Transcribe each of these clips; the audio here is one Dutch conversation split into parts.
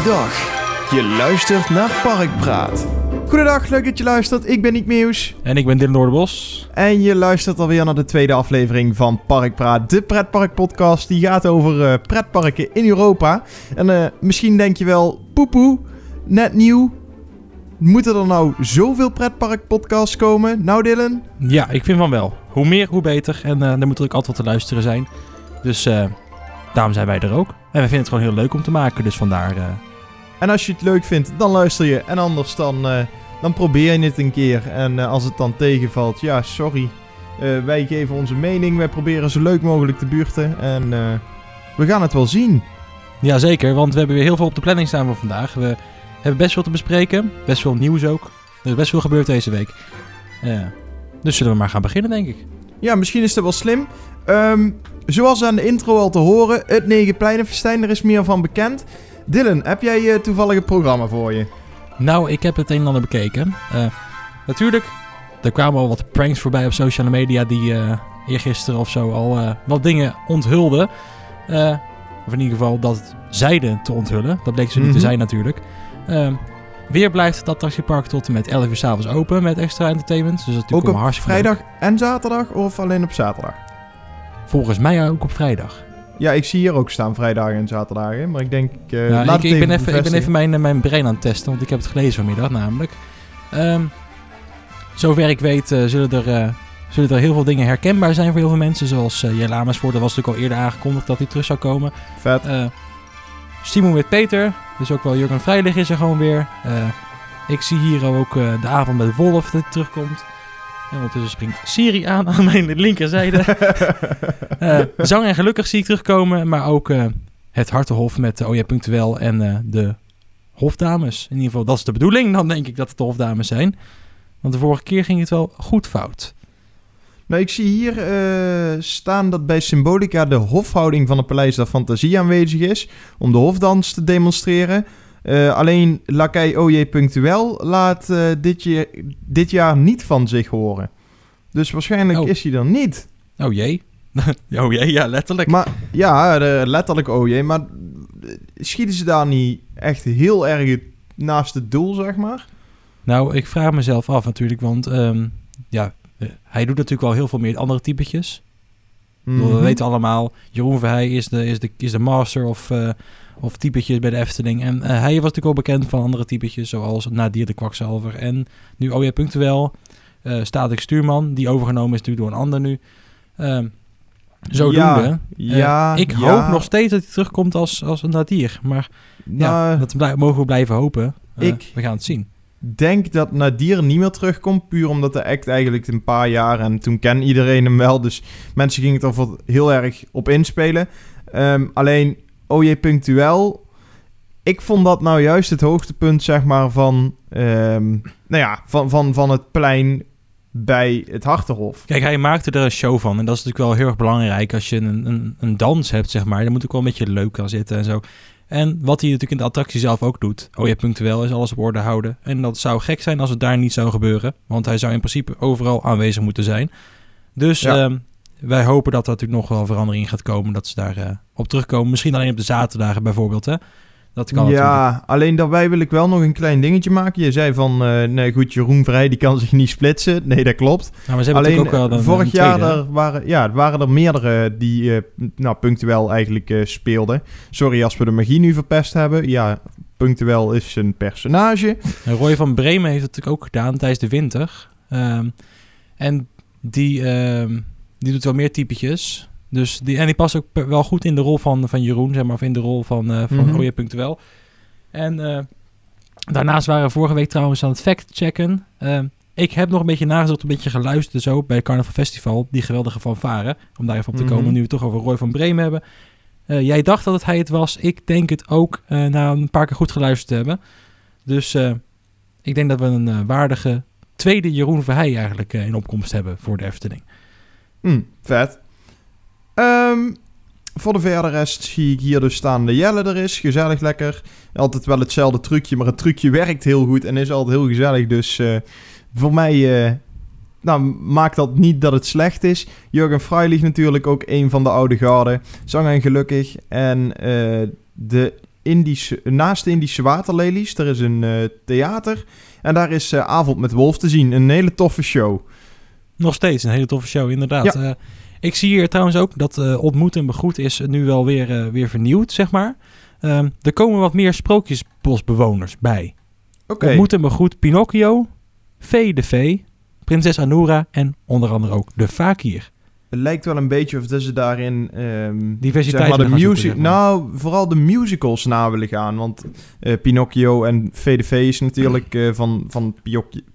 Goedendag. Je luistert naar Parkpraat. Goedendag, leuk dat je luistert. Ik ben Nick Meeuws. En ik ben Dylan Noorderbos. En je luistert alweer naar de tweede aflevering van Parkpraat, de pretparkpodcast. Die gaat over eh, pretparken in Europa. En eh, misschien denk je wel, poepoe, net nieuw. Moeten er nou zoveel pretparkpodcasts komen? Nou Dylan? Ja, ik vind van wel. Hoe meer, hoe beter. En uh, er moet er ook altijd wat te luisteren zijn. Dus daarom zijn wij er ook. En we vinden het gewoon heel leuk om te maken, dus vandaar... Uh... En als je het leuk vindt, dan luister je. En anders dan, dan probeer je het een keer. En als het dan tegenvalt, ja, sorry. wij geven onze mening. Wij proberen zo leuk mogelijk te buurten. En we gaan het wel zien. Jazeker, want we hebben weer heel veel op de planning staan voor vandaag. We hebben best veel te bespreken. Best veel nieuws ook. Er is best veel gebeurd deze week. dus zullen we maar gaan beginnen, denk ik. Ja, misschien is dat wel slim. Um, zoals aan de intro al te horen, het Negenpleinenfestijn, er is meer van bekend. Dylan, heb jij uh, toevallig een programma voor je? Nou, ik heb het een en ander bekeken. Uh, natuurlijk, er kwamen al wat pranks voorbij op sociale media die uh, eergisteren of zo al wat dingen onthulden. of in ieder geval dat zeiden te onthullen. Dat bleek ze mm -hmm. niet te zijn natuurlijk. Uh, weer blijft het attractiepark tot en met 11 uur s'avonds open met extra entertainment. Dus dat ook op vrijdag en zaterdag of alleen op zaterdag? Volgens mij ook op vrijdag. Ja, ik zie hier ook staan vrijdagen en zaterdagen. Maar ik denk, uh, ja, laat ik, ik, ben even, ik ben even mijn, mijn brein aan het testen, want ik heb het gelezen vanmiddag namelijk. Um, zover ik weet uh, zullen, er, uh, zullen er heel veel dingen herkenbaar zijn voor heel veel mensen. Zoals uh, Jelle Amersfoort, dat was natuurlijk al eerder aangekondigd dat hij terug zou komen. Vet. Simon met Peter, dus ook wel Jurgen Vrijlig is er gewoon weer. Ik zie hier ook de avond met Wolf dat terugkomt. En ondertussen springt Siri aan aan mijn linkerzijde. uh, Zang en Gelukkig zie ik terugkomen, maar ook het Hartenhof met Oh ja, Punctueel en de Hofdames. In ieder geval, dat is de bedoeling. Dan denk ik dat het de Hofdames zijn. Want de vorige keer ging het wel goed fout. Nou, ik zie hier uh, staan dat bij Symbolica de hofhouding van het Paleis der Fantasie aanwezig is. Om de hofdans te demonstreren. Uh, alleen Lakij OJ Punctueel laat uh, dit, jaar, dit jaar niet van zich horen. Dus waarschijnlijk oh. is hij er niet. Oh jee. oh jee, ja, letterlijk. Maar, ja, letterlijk oh jee. Maar schieten ze daar niet echt heel erg naast het doel, zeg maar? Nou, ik vraag mezelf af natuurlijk, want um, ja, hij doet natuurlijk wel heel veel meer andere typetjes. Mm -hmm. We weten allemaal, Jeroen Verheij is de, is de, is de master of, uh, of typetjes bij de Efteling. En uh, hij was natuurlijk al bekend van andere typetjes, zoals Nadir de Kwakzalver. En nu Oh ja, Punctueel, uh, Stuurman, die overgenomen is natuurlijk door een ander nu. Ehm, zodoende. Ja, ja, ik ja. hoop nog steeds dat hij terugkomt als, als een Nadir. Maar ja, dat mogen we blijven hopen. Ik, we gaan het zien denk dat Nadir niet meer terugkomt. Puur omdat de act eigenlijk een paar jaar... en toen ken iedereen hem wel. Dus mensen gingen er heel erg op inspelen. Um, alleen OJ Punctueel... Ik vond dat nou juist het hoogtepunt, zeg maar, van, um, nou ja, van, van, van het plein bij het Hartenhof. Kijk, hij maakte er een show van. En dat is natuurlijk wel heel erg belangrijk. Als je een, een, een dans hebt, zeg maar, dan moet ook wel een beetje leuk gaan zitten en zo. En wat hij natuurlijk in de attractie zelf ook doet. Oh ja, punctueel is alles op orde houden. En dat zou gek zijn als het daar niet zou gebeuren. Want hij zou in principe overal aanwezig moeten zijn. Dus ja. um, wij hopen dat er natuurlijk nog wel verandering gaat komen. Dat ze daar uh, op terugkomen. Misschien alleen op de zaterdagen bijvoorbeeld. Hè? Dat kan ja, natuurlijk. alleen daarbij wil ik wel nog een klein dingetje maken. Je zei van, uh, nee goed, Jeroen Vrij die kan zich niet splitsen. Nee, dat klopt. Nou, maar ze hebben alleen ook wel een, vorig een jaar er waren, ja, waren er meerdere die uh, nou, punctueel eigenlijk uh, speelden. Sorry als we de magie nu verpest hebben. Ja, punctueel is een personage. En Roy van Bremen heeft het natuurlijk ook gedaan tijdens de winter. Um, en die, um, die doet wel meer typetjes. Dus die, en die past ook wel goed in de rol van, van Jeroen, zeg maar, of in de rol van, uh, van mm -hmm. En uh, daarnaast waren we vorige week trouwens aan het fact-checken. Uh, ik heb nog een beetje nagezocht, een beetje geluisterd zo bij het Carnaval Festival, die geweldige fanfare, om daar even op te komen, mm -hmm. nu we het toch over Roy van Bremen hebben. Uh, jij dacht dat het hij het was, ik denk het ook, na een paar keer goed geluisterd te hebben. Dus ik denk dat we een waardige tweede Jeroen Verheij eigenlijk in opkomst hebben voor de Efteling. Mm, vet. Um, voor de verder rest zie ik hier dus staan de Jelle er is. Gezellig lekker. Altijd wel hetzelfde trucje, maar het trucje werkt heel goed en is altijd heel gezellig. Dus uh, voor mij uh, nou, maakt dat niet dat het slecht is. Jurgen Freilich natuurlijk ook een van de oude garden. Zang en gelukkig. En uh, de Indische, naast de Indische waterlelies. Er is een eh, theater. En daar is eh, Avond met Wolf te zien. Een hele toffe show. Nog steeds een hele toffe show, inderdaad. Ja. Eh, ik zie hier trouwens ook dat eh Ontmoet en Begroet is nu wel weer, eh, weer vernieuwd, zeg maar. Ehm, er komen wat meer sprookjesbosbewoners bij. Oké. Ontmoet en Begroet Pinocchio, Vee de Vee, Prinses Anura en onder andere ook de Fakir. Het lijkt wel een beetje of dat ze daarin... ehm, Diversiteit zeg maar de music, zoeken, zeg maar. Nou, vooral de musicals na willen gaan. Want eh, Pinocchio en VDV is natuurlijk eh, van, van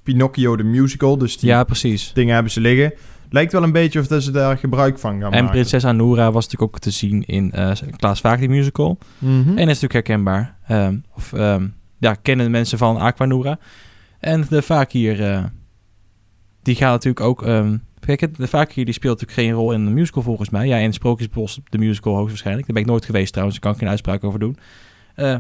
Pinocchio, de musical. Dus die Ja, precies. dingen hebben ze liggen. Lijkt wel een beetje of dat ze daar gebruik van gaan En maken. Prinses Anura was natuurlijk ook te zien in eh Klaas Vaak, die musical. Mhm. En is natuurlijk herkenbaar. Ehm, of ehm, ja, kennen de mensen van Aquanura. En de Fakir, eh die gaat natuurlijk ook... kijk, het- de Fakir die speelt natuurlijk geen rol in de musical volgens mij. Ja, in Sprookjesbos de musical hoogstwaarschijnlijk. Daar ben ik nooit geweest trouwens, daar kan ik geen uitspraak over doen. Eh,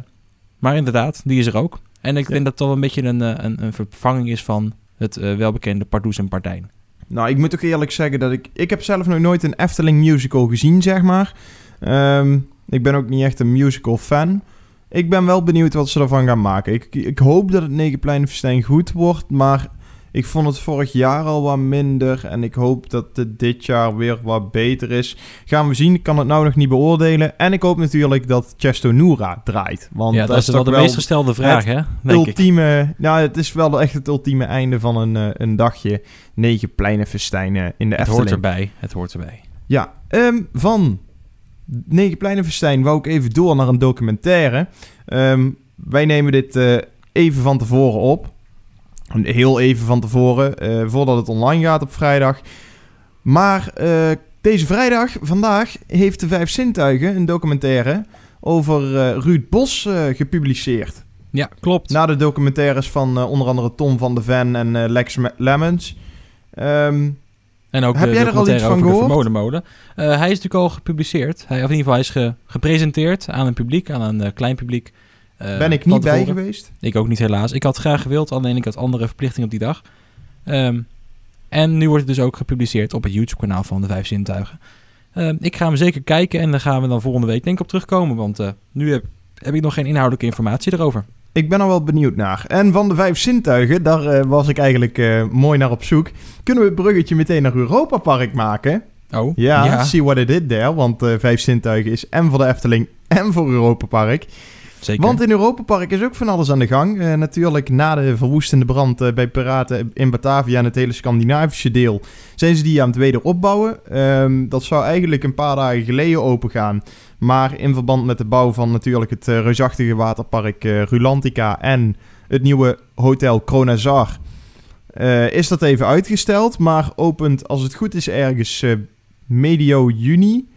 maar inderdaad, die is er ook. En ik Ja. denk dat dat een beetje een, eh, een, een vervanging is van het eh, welbekende Pardoes en Partijn. Nou, ik moet ook eerlijk zeggen dat ik... Ik heb zelf nog nooit een Efteling musical gezien, zeg maar. Ehm, ik ben ook niet echt een musical fan. Ik ben wel benieuwd wat ze ervan gaan maken. Ik, ik hoop dat het Negenpleinenfestijn goed wordt, maar... Ik vond het vorig jaar al wat minder en ik hoop dat het dit jaar weer wat beter is. Gaan we zien, ik kan het nou nog niet beoordelen. En ik hoop natuurlijk dat Chesto Noura draait. Want ja, dat, is wel de meest gestelde vraag, hè? Denk ik. ultieme, nou, het is wel echt het ultieme einde van een, eh, een dagje negen pleinenfestijnen in de Het Efteling. hoort erbij, het hoort erbij. Ja, ehm, van negen pleinenfestijn wou ik even door naar een documentaire. Ehm, wij nemen dit eh, even van tevoren op. Heel even van tevoren, eh, voordat het online gaat op vrijdag. Maar eh, deze vrijdag, vandaag, heeft de Vijf Zintuigen een documentaire over eh, Ruud Bos gepubliceerd. Ja, klopt. Na de documentaires van onder andere Tom van de Ven en Lex Me- Lemmens. Ehm, En ook Heb de jij er al iets van gehoord? Vermodenmolen. Eh, hij is natuurlijk al gepubliceerd. Hij, of in ieder geval, hij is ge- gepresenteerd aan een publiek, aan een klein publiek. Eh, ben ik niet bij geweest? Ik ook niet helaas. Ik had graag gewild, alleen ik had andere verplichtingen op die dag. Ehm, en nu wordt het dus ook gepubliceerd op het YouTube-kanaal van de Vijf Zintuigen. Ehm, ik ga hem zeker kijken en daar gaan we dan volgende week denk ik op terugkomen. Want eh, nu heb, heb ik nog geen inhoudelijke informatie erover. Ik ben er wel benieuwd naar. En van de vijf zintuigen, daar eh, was ik eigenlijk mooi naar op zoek. Kunnen we het bruggetje meteen naar Europa Park maken? Oh, Ja, see what I did there. Want vijf zintuigen is en voor de Efteling en voor Europa Park. Want in Europa Park is ook van alles aan de gang. Eh, natuurlijk na de verwoestende brand eh, bij Piraten in Batavia en het hele Scandinavische deel... zijn ze die aan het wederopbouwen. Ehm, dat zou eigenlijk een paar dagen geleden opengaan. Maar in verband met de bouw van natuurlijk het eh, reusachtige waterpark Rulantica... en het nieuwe hotel Kronazar... is dat even uitgesteld. Maar opent als het goed is ergens medio juni.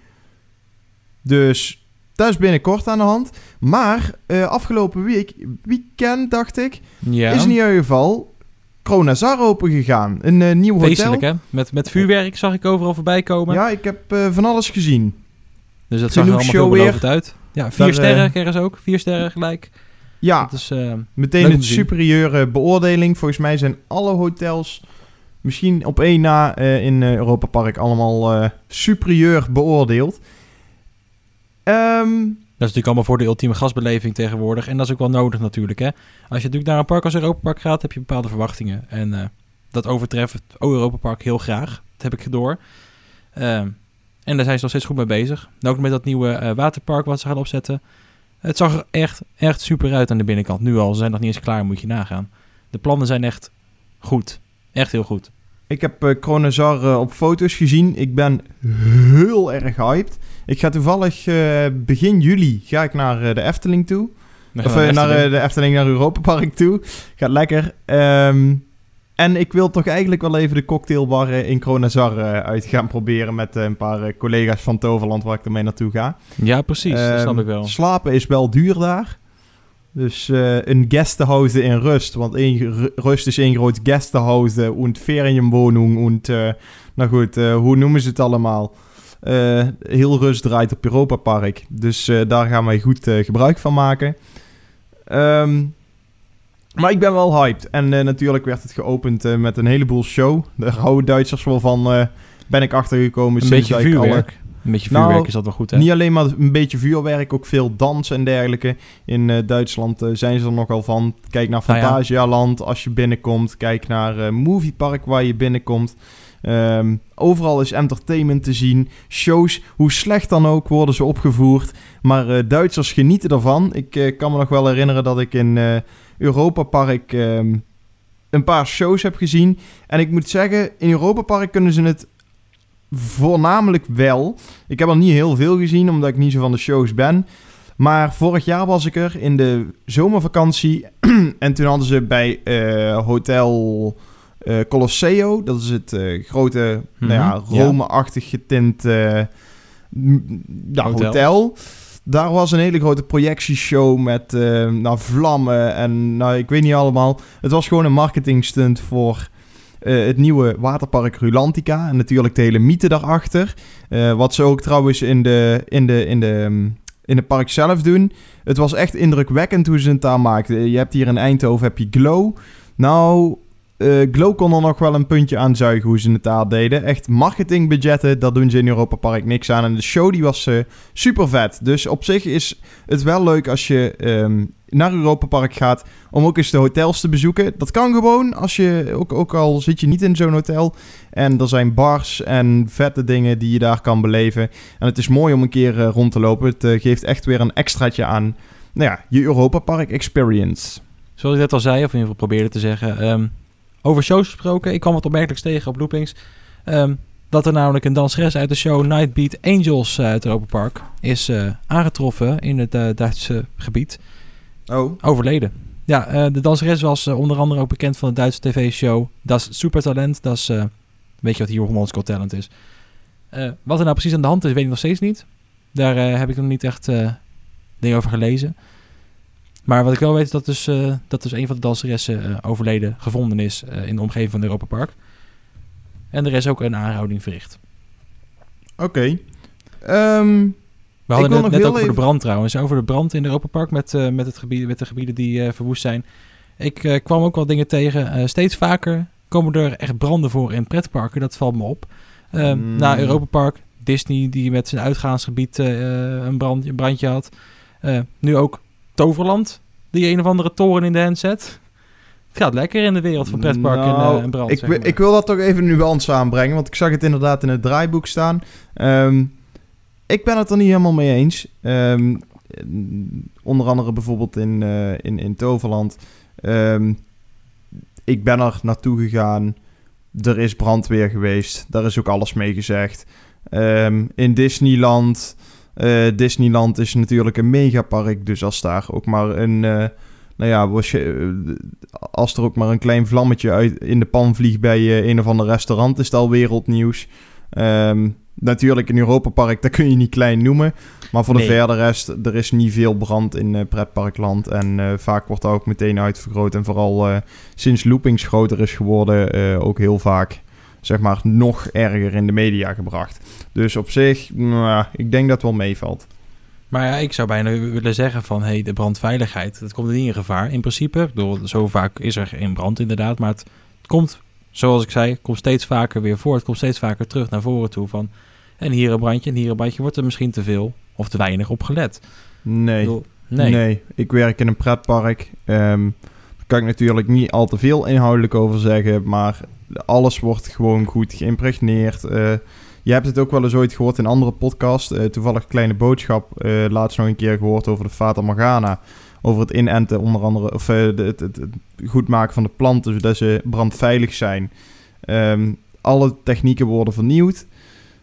Dus dat is binnenkort aan de hand. Maar eh, afgelopen week, weekend dacht ik, ja. is in ieder geval Kronazar open gegaan. Een eh, nieuw hotel. Feestelijk, hè? Met, met vuurwerk zag ik overal voorbij komen. Ja, ik heb eh, van alles gezien. Dus dat zag er Genoeg allemaal veelbelovend uit. Ja, vier sterren kregen ze ook. Vier sterren gelijk. Ja, Dat is, meteen een superieure beoordeling. Volgens mij zijn alle hotels misschien op één na in Europa Park allemaal superieur beoordeeld. Ehm, dat is natuurlijk allemaal voor de ultieme gastbeleving tegenwoordig. En dat is ook wel nodig natuurlijk. Hè? Als je natuurlijk naar een park als Europa Park gaat, heb je bepaalde verwachtingen. En eh, dat overtreft het Europa Park heel graag. Dat heb ik door. Ehm, en daar zijn ze nog steeds goed mee bezig. En ook met dat nieuwe eh, waterpark wat ze gaan opzetten. Het zag er echt, echt super uit aan de binnenkant. Nu al, ze zijn nog niet eens klaar, moet je nagaan. De plannen zijn echt goed. Echt heel goed. ik heb Kronazar eh, op foto's gezien. Ik ben heel erg hyped. Ik ga toevallig eh, begin juli ga ik naar eh, de Efteling toe. Of eh, naar de Efteling, naar Europa Park toe. Gaat lekker. Ehm, en ik wil toch eigenlijk wel even de cocktailbar in Kronazar uit gaan proberen... met een paar collega's van Toverland waar ik ermee naartoe ga. Ja, precies. dat Ehm, snap ik wel. Slapen is wel duur daar. Dus eh, een guesthouse in Rust. Want Ru- Rust is één groot guesthouse en Ferienwohnung. En, eh, nou goed, hoe noemen ze het allemaal? Eh, heel Rust draait op Europa Park. Dus eh, daar gaan wij goed eh, gebruik van maken. Ehm, maar ik ben wel hyped. En natuurlijk werd het geopend met een heleboel show. Daar houden Duitsers wel van, ben ik achtergekomen. Een beetje alle- vuurwerk. Een beetje Nou, vuurwerk is dat wel goed, hè? Niet alleen maar een beetje vuurwerk, ook veel dans en dergelijke. In Duitsland zijn ze er nogal van. Kijk naar Nou ja. Fantasialand als je binnenkomt. Kijk naar eh Moviepark waar je binnenkomt. Ehm, overal is entertainment te zien. Shows, hoe slecht dan ook, worden ze opgevoerd. Maar eh, Duitsers genieten ervan. Ik eh, kan me nog wel herinneren dat ik in eh Europa Park ehm, een paar shows heb gezien. En ik moet zeggen, in Europa Park kunnen ze het voornamelijk wel. Ik heb er niet heel veel gezien, omdat ik niet zo van de shows ben. Maar vorig jaar was ik er in de zomervakantie. en toen hadden ze bij Hotel eh, Colosseo, dat is het eh, grote, nou ja, Mhm, ja. Rome-achtig getint eh, ja, Hotel. hotel. Daar was een hele grote projectieshow met nou, vlammen en nou, ik weet niet allemaal. Het was gewoon een marketing stunt voor het nieuwe waterpark Rulantica. En natuurlijk de hele mythe daarachter. Wat ze ook trouwens in de, in de, in de, mm, in het park zelf doen. Het was echt indrukwekkend hoe ze het daar maakten. Je hebt hier in Eindhoven heb je Glow. Nou, eh, Glow kon er nog wel een puntje aan zuigen hoe ze het daar deden. Echt marketingbudgetten, daar doen ze in Europa Park niks aan. En de show die was eh, super vet. Dus op zich is het wel leuk als je ehm, naar Europa Park gaat om ook eens de hotels te bezoeken. Dat kan gewoon, als je, ook, ook al zit je niet in zo'n hotel. En er zijn bars en vette dingen die je daar kan beleven. En het is mooi om een keer eh, rond te lopen. Het geeft echt weer een extraatje aan nou ja, je Europa Park experience. Zoals ik net al zei, of in ieder geval probeerde te zeggen. ehm, over shows gesproken, ik kwam wat opmerkelijks tegen op Loopings. ehm, dat er namelijk een danseres uit de show Nightbeat Angels eh, uit Europa Park is eh, aangetroffen in het eh, Duitse gebied. Oh, Overleden. Ja, de danseres was onder andere ook bekend van de Duitse tv-show Das Supertalent. Dat is, weet je wat hier Hollands Got Talent is. Wat er nou precies aan de hand is, weet ik nog steeds niet. Daar heb ik nog niet echt dingen over gelezen. Maar wat ik wel weet is dat dus, eh, dat dus een van de danseressen eh, overleden gevonden is eh, in de omgeving van Europa Park. En er is ook een aanhouding verricht. oké. Ehm, We hadden het net ook over de brand trouwens. Over de brand in Europa Park met, met, het gebied, met de gebieden die verwoest zijn. Ik kwam ook wel dingen tegen. Steeds vaker komen er echt branden voor in pretparken. Dat valt me op. Eh, Mm. Na Europa Park, Disney die met zijn uitgaansgebied een, brand, een brandje had. Nu ook Toverland, die een of andere toren in de hand zet. Het gaat lekker in de wereld van pretparken Nou, en, eh, en brand. ik, zeg wi- maar. ik wil dat toch even nuance aanbrengen, want ik zag het inderdaad in het draaiboek staan. Ehm, ik ben het er niet helemaal mee eens. Ehm, onder andere bijvoorbeeld in, eh, in, in Toverland. Ehm, ik ben er naartoe gegaan. Er is brandweer geweest. Daar is ook alles mee gezegd. In Disneyland. Eh, Disneyland is natuurlijk een megapark. Dus als daar ook maar een. eh, nou ja, eh, als er ook maar een klein vlammetje uit in de pan vliegt bij een of ander restaurant, is het al wereldnieuws. Ehm, natuurlijk in Europa Park, dat kun je niet klein noemen. Maar voor de Nee. verder rest, er is niet veel brand in pretparkland. En vaak wordt dat ook meteen uitvergroot. En vooral sinds Loopings groter is geworden, ook heel vaak, zeg maar, nog erger in de media gebracht. Dus op zich, nou, ik denk dat het wel meevalt. Maar ja, ik zou bijna willen zeggen van... hey, de brandveiligheid, dat komt niet in gevaar. In principe, bedoel, zo vaak is er geen brand inderdaad. Maar het, het komt, zoals ik zei, komt steeds vaker weer voor. Het komt steeds vaker terug naar voren toe van... en hier een brandje en hier een brandje. Wordt er misschien te veel of te weinig op gelet? Nee. Ik bedoel, nee. Nee. ik werk in een pretpark. Ehm daar kan ik natuurlijk niet al te veel inhoudelijk over zeggen, maar alles wordt gewoon goed geïmpregneerd. Eh, je hebt het ook wel eens ooit gehoord in andere podcast. eh, toevallig Kleine Boodschap, eh, laatst nog een keer gehoord over de Fata Morgana. Over het inenten onder andere, of het, het, goed maken van de planten, zodat ze brandveilig zijn. Ehm, alle technieken worden vernieuwd.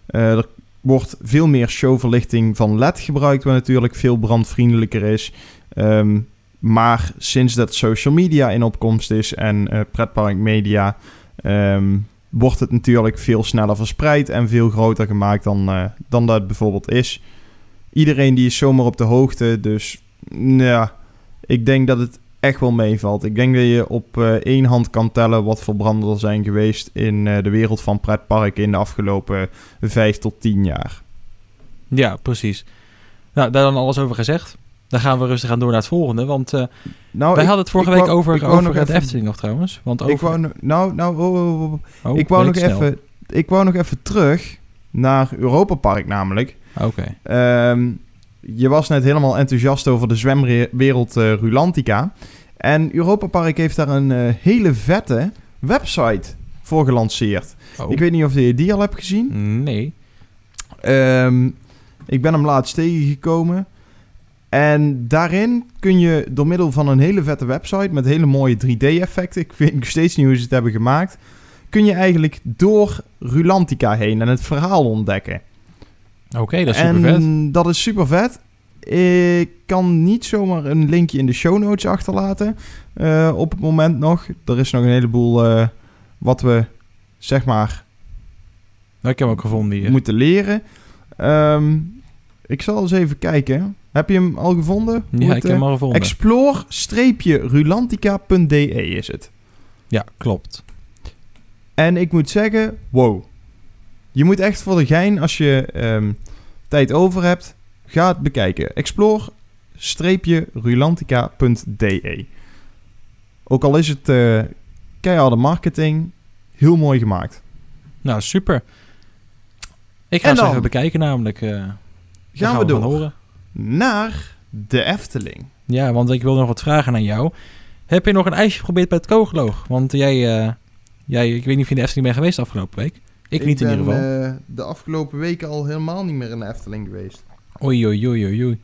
Er wordt veel meer showverlichting van LED gebruikt, wat natuurlijk veel brandvriendelijker is. Ehm, maar sinds dat social media in opkomst is en eh pretparkmedia, ehm, wordt het natuurlijk veel sneller verspreid en veel groter gemaakt dan, eh, dan dat bijvoorbeeld is. Iedereen die is zomaar op de hoogte, dus nou ja, ik denk dat het echt wel meevalt. Ik denk dat je op eh, één hand kan tellen wat voor branden er zijn geweest in eh, de wereld van pretparken in de afgelopen vijf tot tien jaar. Ja, precies. Nou, daar dan alles over gezegd. Dan gaan we rustig aan door naar het volgende. Want eh, Nou, wij ik- hadden het vorige ik week wou- over, ik wou over nog het even- Efteling nog trouwens. Want Ik over... wou, no- nou, nou, oh, oh, oh, oh. Oh, ik wou nog snel. even, ik wou nog even terug naar Europa Park namelijk. Oké. Ehm, je was net helemaal enthousiast over de zwemwereld eh, Rulantica. En Europa Park heeft daar een eh, hele vette website voor gelanceerd. Oh. Ik weet niet of je die al hebt gezien. Nee. Ehm, ik ben hem laatst tegengekomen. En daarin kun je door middel van een hele vette website met hele mooie 3D-effecten, ik weet nog steeds niet hoe ze het hebben gemaakt, kun je eigenlijk door Rulantica heen en het verhaal ontdekken. Oké, dat is en super vet. dat is super vet. Ik kan niet zomaar een linkje in de show notes achterlaten eh, op het moment nog. Er is nog een heleboel eh, wat we, zeg maar, Ik heb ook gevonden hier. moeten leren. Ehm, ik zal eens even kijken. Heb je hem al gevonden? Hoe ja, het, ik heb eh, hem al gevonden. Explore-rulantica.de is het. ja, klopt. En ik moet zeggen, wow. Je moet echt voor de gein, als je ehm, tijd over hebt, ga het bekijken. Explore-rulantica.de Ook al is het eh, keiharde marketing, heel mooi gemaakt. Nou, super. Ik ga En dan? even bekijken namelijk. eh, Gaan, we door horen. Naar de Efteling. Ja, want ik wil nog wat vragen aan jou. Heb je nog een ijsje geprobeerd bij het Kogeloog? Want jij, eh, jij, ik weet niet of je in de Efteling bent geweest afgelopen week. Ik, niet in ieder geval. eh, de afgelopen weken al helemaal niet meer in de Efteling geweest. Oei, oei, oei, oei, oei.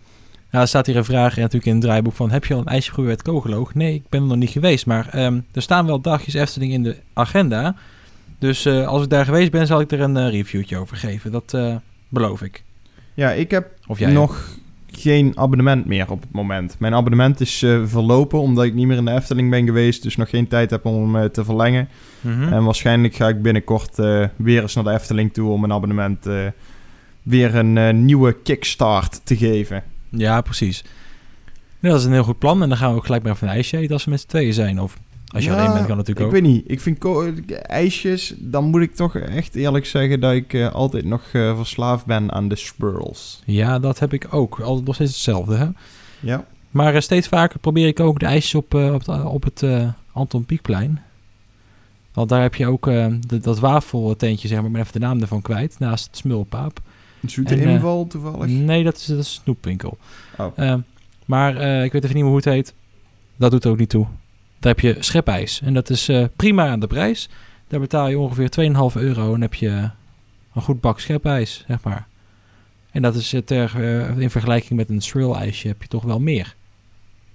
Nou, er staat hier een vraag natuurlijk in het draaiboek van... Heb je al een ijsje geprobeerd bij het Kogeloog? Nee, ik ben er nog niet geweest. Maar ehm, er staan wel dagjes Efteling in de agenda. Dus eh, als ik daar geweest ben, zal ik er een reviewtje over geven. Dat beloof ik. Ja, ik heb Of jij nog geen abonnement meer op het moment. Mijn abonnement is eh, verlopen omdat ik niet meer in de Efteling ben geweest. Dus nog geen tijd heb om hem eh, te verlengen. Mhm. En waarschijnlijk ga ik binnenkort eh, weer eens naar de Efteling toe om mijn abonnement weer een nieuwe kickstart te geven. Ja, precies. Nou, dat is een heel goed plan. En dan gaan we ook gelijk maar even een ijsje eten als we met z'n tweeën zijn. Of als je Ja, alleen bent, kan natuurlijk ik ook. weet niet. Ik vind ijsjes, dan moet ik toch echt eerlijk zeggen dat ik eh, altijd nog eh, verslaafd ben aan de swirls. Ja, dat heb ik ook. Altijd nog steeds hetzelfde, hè? Ja. Maar eh, steeds vaker probeer ik ook de ijsjes op, op, het- op het Anton Pieckplein. Want daar heb je ook de- dat wafeltentje, zeg maar. Ik ben even de naam ervan kwijt. Naast het Smulpaap. Een zoete En, inval toevallig. Nee, dat is, dat is een snoepwinkel. Oh. Eh, maar ik weet even niet meer hoe het heet. Dat doet er ook niet toe. Daar heb je schepijs. En dat is eh, prima aan de prijs. Daar betaal je ongeveer 2,5 euro en heb je een goed bak schepijs, zeg maar. En dat is eh, ter, eh, in vergelijking met een swirl ijsje heb je toch wel meer.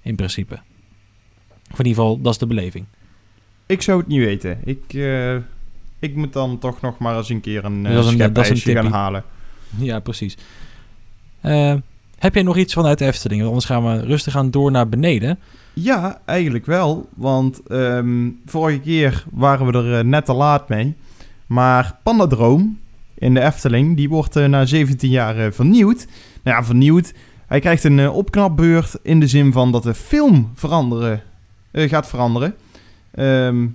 In principe. Of in ieder geval, dat is de beleving. Ik zou het niet weten. Ik, ik moet dan toch nog maar eens een keer een, uh, een gaan halen. Ja, precies. Heb jij nog iets vanuit de Efteling? Want anders gaan we rustig aan door naar beneden. Ja, eigenlijk wel. Want ehm, vorige keer waren we er eh, net te laat mee. Maar Pandadroom in de Efteling, die wordt eh, na 17 jaar eh, vernieuwd. Nou ja, vernieuwd. Hij krijgt een opknapbeurt in de zin van dat de film veranderen, gaat veranderen. Ehm,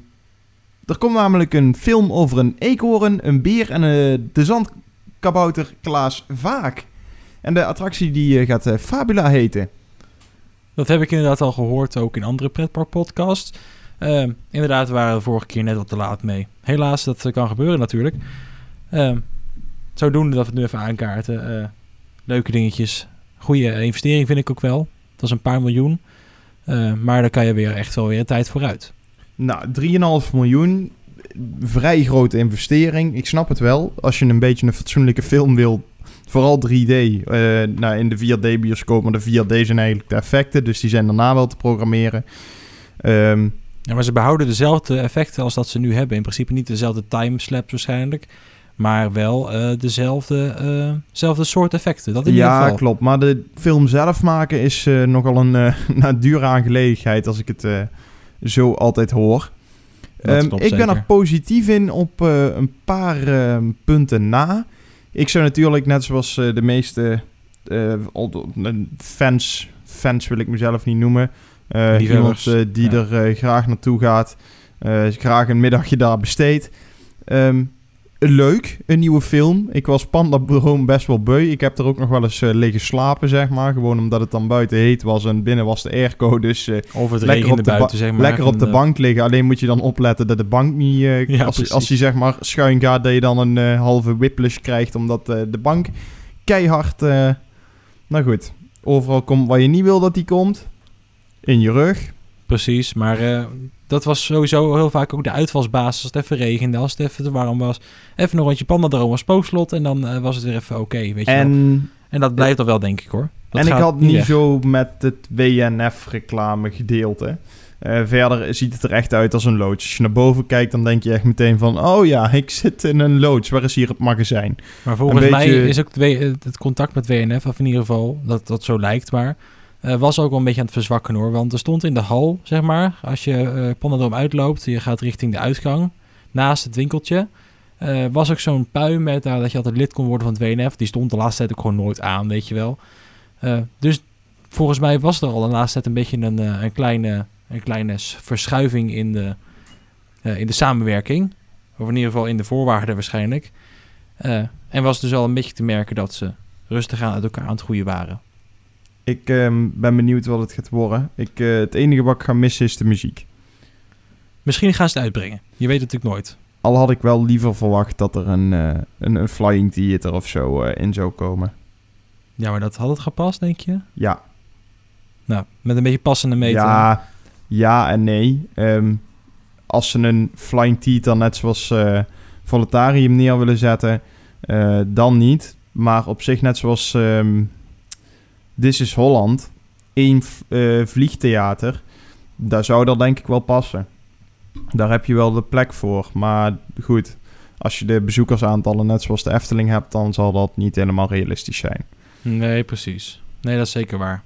er komt namelijk een film over een eekhoorn, een beer en de zandkabouter Klaas Vaak. En de attractie die gaat Fabula heten. Dat heb ik inderdaad al gehoord, ook in andere pretparkpodcasts. Eh, inderdaad, we waren de vorige keer net wat te laat mee. Helaas, dat eh, kan gebeuren natuurlijk. Eh, zodoende dat we het nu even aankaarten. Eh, leuke dingetjes. Goede investering vind ik ook wel. Dat is een paar miljoen. Eh, maar daar kan je weer echt wel weer een tijd vooruit. Nou, 3,5 miljoen. Vrij grote investering. Ik snap het wel. Als je een beetje een fatsoenlijke film wil. Vooral 3D. eh, nou, in de 4D-bioscoop. Maar de 4D zijn eigenlijk de effecten. Dus die zijn daarna wel te programmeren. Ehm, Ja, maar ze behouden dezelfde effecten als dat ze nu hebben. In principe niet dezelfde timeslaps waarschijnlijk. Maar wel eh, dezelfde, eh, dezelfde soort effecten. Dat in ieder ja, geval. klopt. Maar de film zelf maken is nogal een nou, dure aangelegenheid. Als ik het zo altijd hoor. Ehm, klopt ik ben er positief in op een paar ehm, punten na. Ik zou natuurlijk, net zoals eh, de meeste eh, fans, fans wil ik mezelf niet noemen, eh, iemand die Ja. er graag naartoe gaat, graag een middagje daar besteedt. Ehm, leuk, een nieuwe film. Ik was Panda gewoon best wel beu. Ik heb er ook nog wel eens eh, liggen slapen, zeg maar. Gewoon omdat het dan buiten heet was en binnen was de airco. Dus Of het Lekker op de buiten, zeg maar. lekker op de eh, bank liggen. Alleen moet je dan opletten dat de bank niet... Ja, als, precies. als die zeg maar schuin gaat, dat je dan een halve whiplash krijgt. Omdat de bank keihard... nou goed, overal komt waar je niet wil dat die komt. In je rug. Precies, maar dat was sowieso heel vaak ook de uitvalsbasis. Als het even regende, als het even te warm was. Even een rondje pandadroom als spookslot en dan eh, was het weer even oké, weet je wel. En, En dat blijft toch wel, denk ik hoor. Dat en ik had niet weg. zo met het WNF-reclame gedeelte. Eh, verder ziet het er echt uit als een loods. Als je naar boven kijkt, dan denk je echt meteen van... Oh ja, ik zit in een loods. Waar is hier het magazijn? Maar volgens mij is ook het, het contact met WNF, of in ieder geval, dat dat zo lijkt maar... eh, was ook wel een beetje aan het verzwakken hoor. Want er stond in de hal, zeg maar, als je Pandadroom uitloopt, je gaat richting de uitgang, naast het winkeltje, eh, was ook zo'n pui met dat je altijd lid kon worden van het WNF. Die stond de laatste tijd ook gewoon nooit aan, weet je wel. Dus volgens mij was er al de laatste tijd een beetje een, een, kleine, een kleine verschuiving in de, in de samenwerking. Of in ieder geval in de voorwaarden waarschijnlijk. En was dus al een beetje te merken dat ze rustig aan uit elkaar aan het groeien waren. Ik ehm, ben benieuwd wat het gaat worden. Ik, eh, het enige wat ik ga missen is de muziek. Misschien gaan ze het uitbrengen. Je weet het natuurlijk nooit. Al had ik wel liever verwacht dat er een, eh, een, een Flying Theater of zo eh, in zou komen. Ja, maar dat had het gepast, denk je? Ja, Nou, met een beetje passende meter. ja, ja en nee. Ehm, als ze een Flying Theater net zoals Voletarium neer willen zetten, dan niet. Maar op zich net zoals ehm This is Holland, één v- eh, vliegtheater, daar zou dat denk ik wel passen. Daar heb je wel de plek voor. Maar goed, als je de bezoekersaantallen net zoals de Efteling hebt, dan zal dat niet helemaal realistisch zijn. Nee, precies. Nee, dat is zeker waar.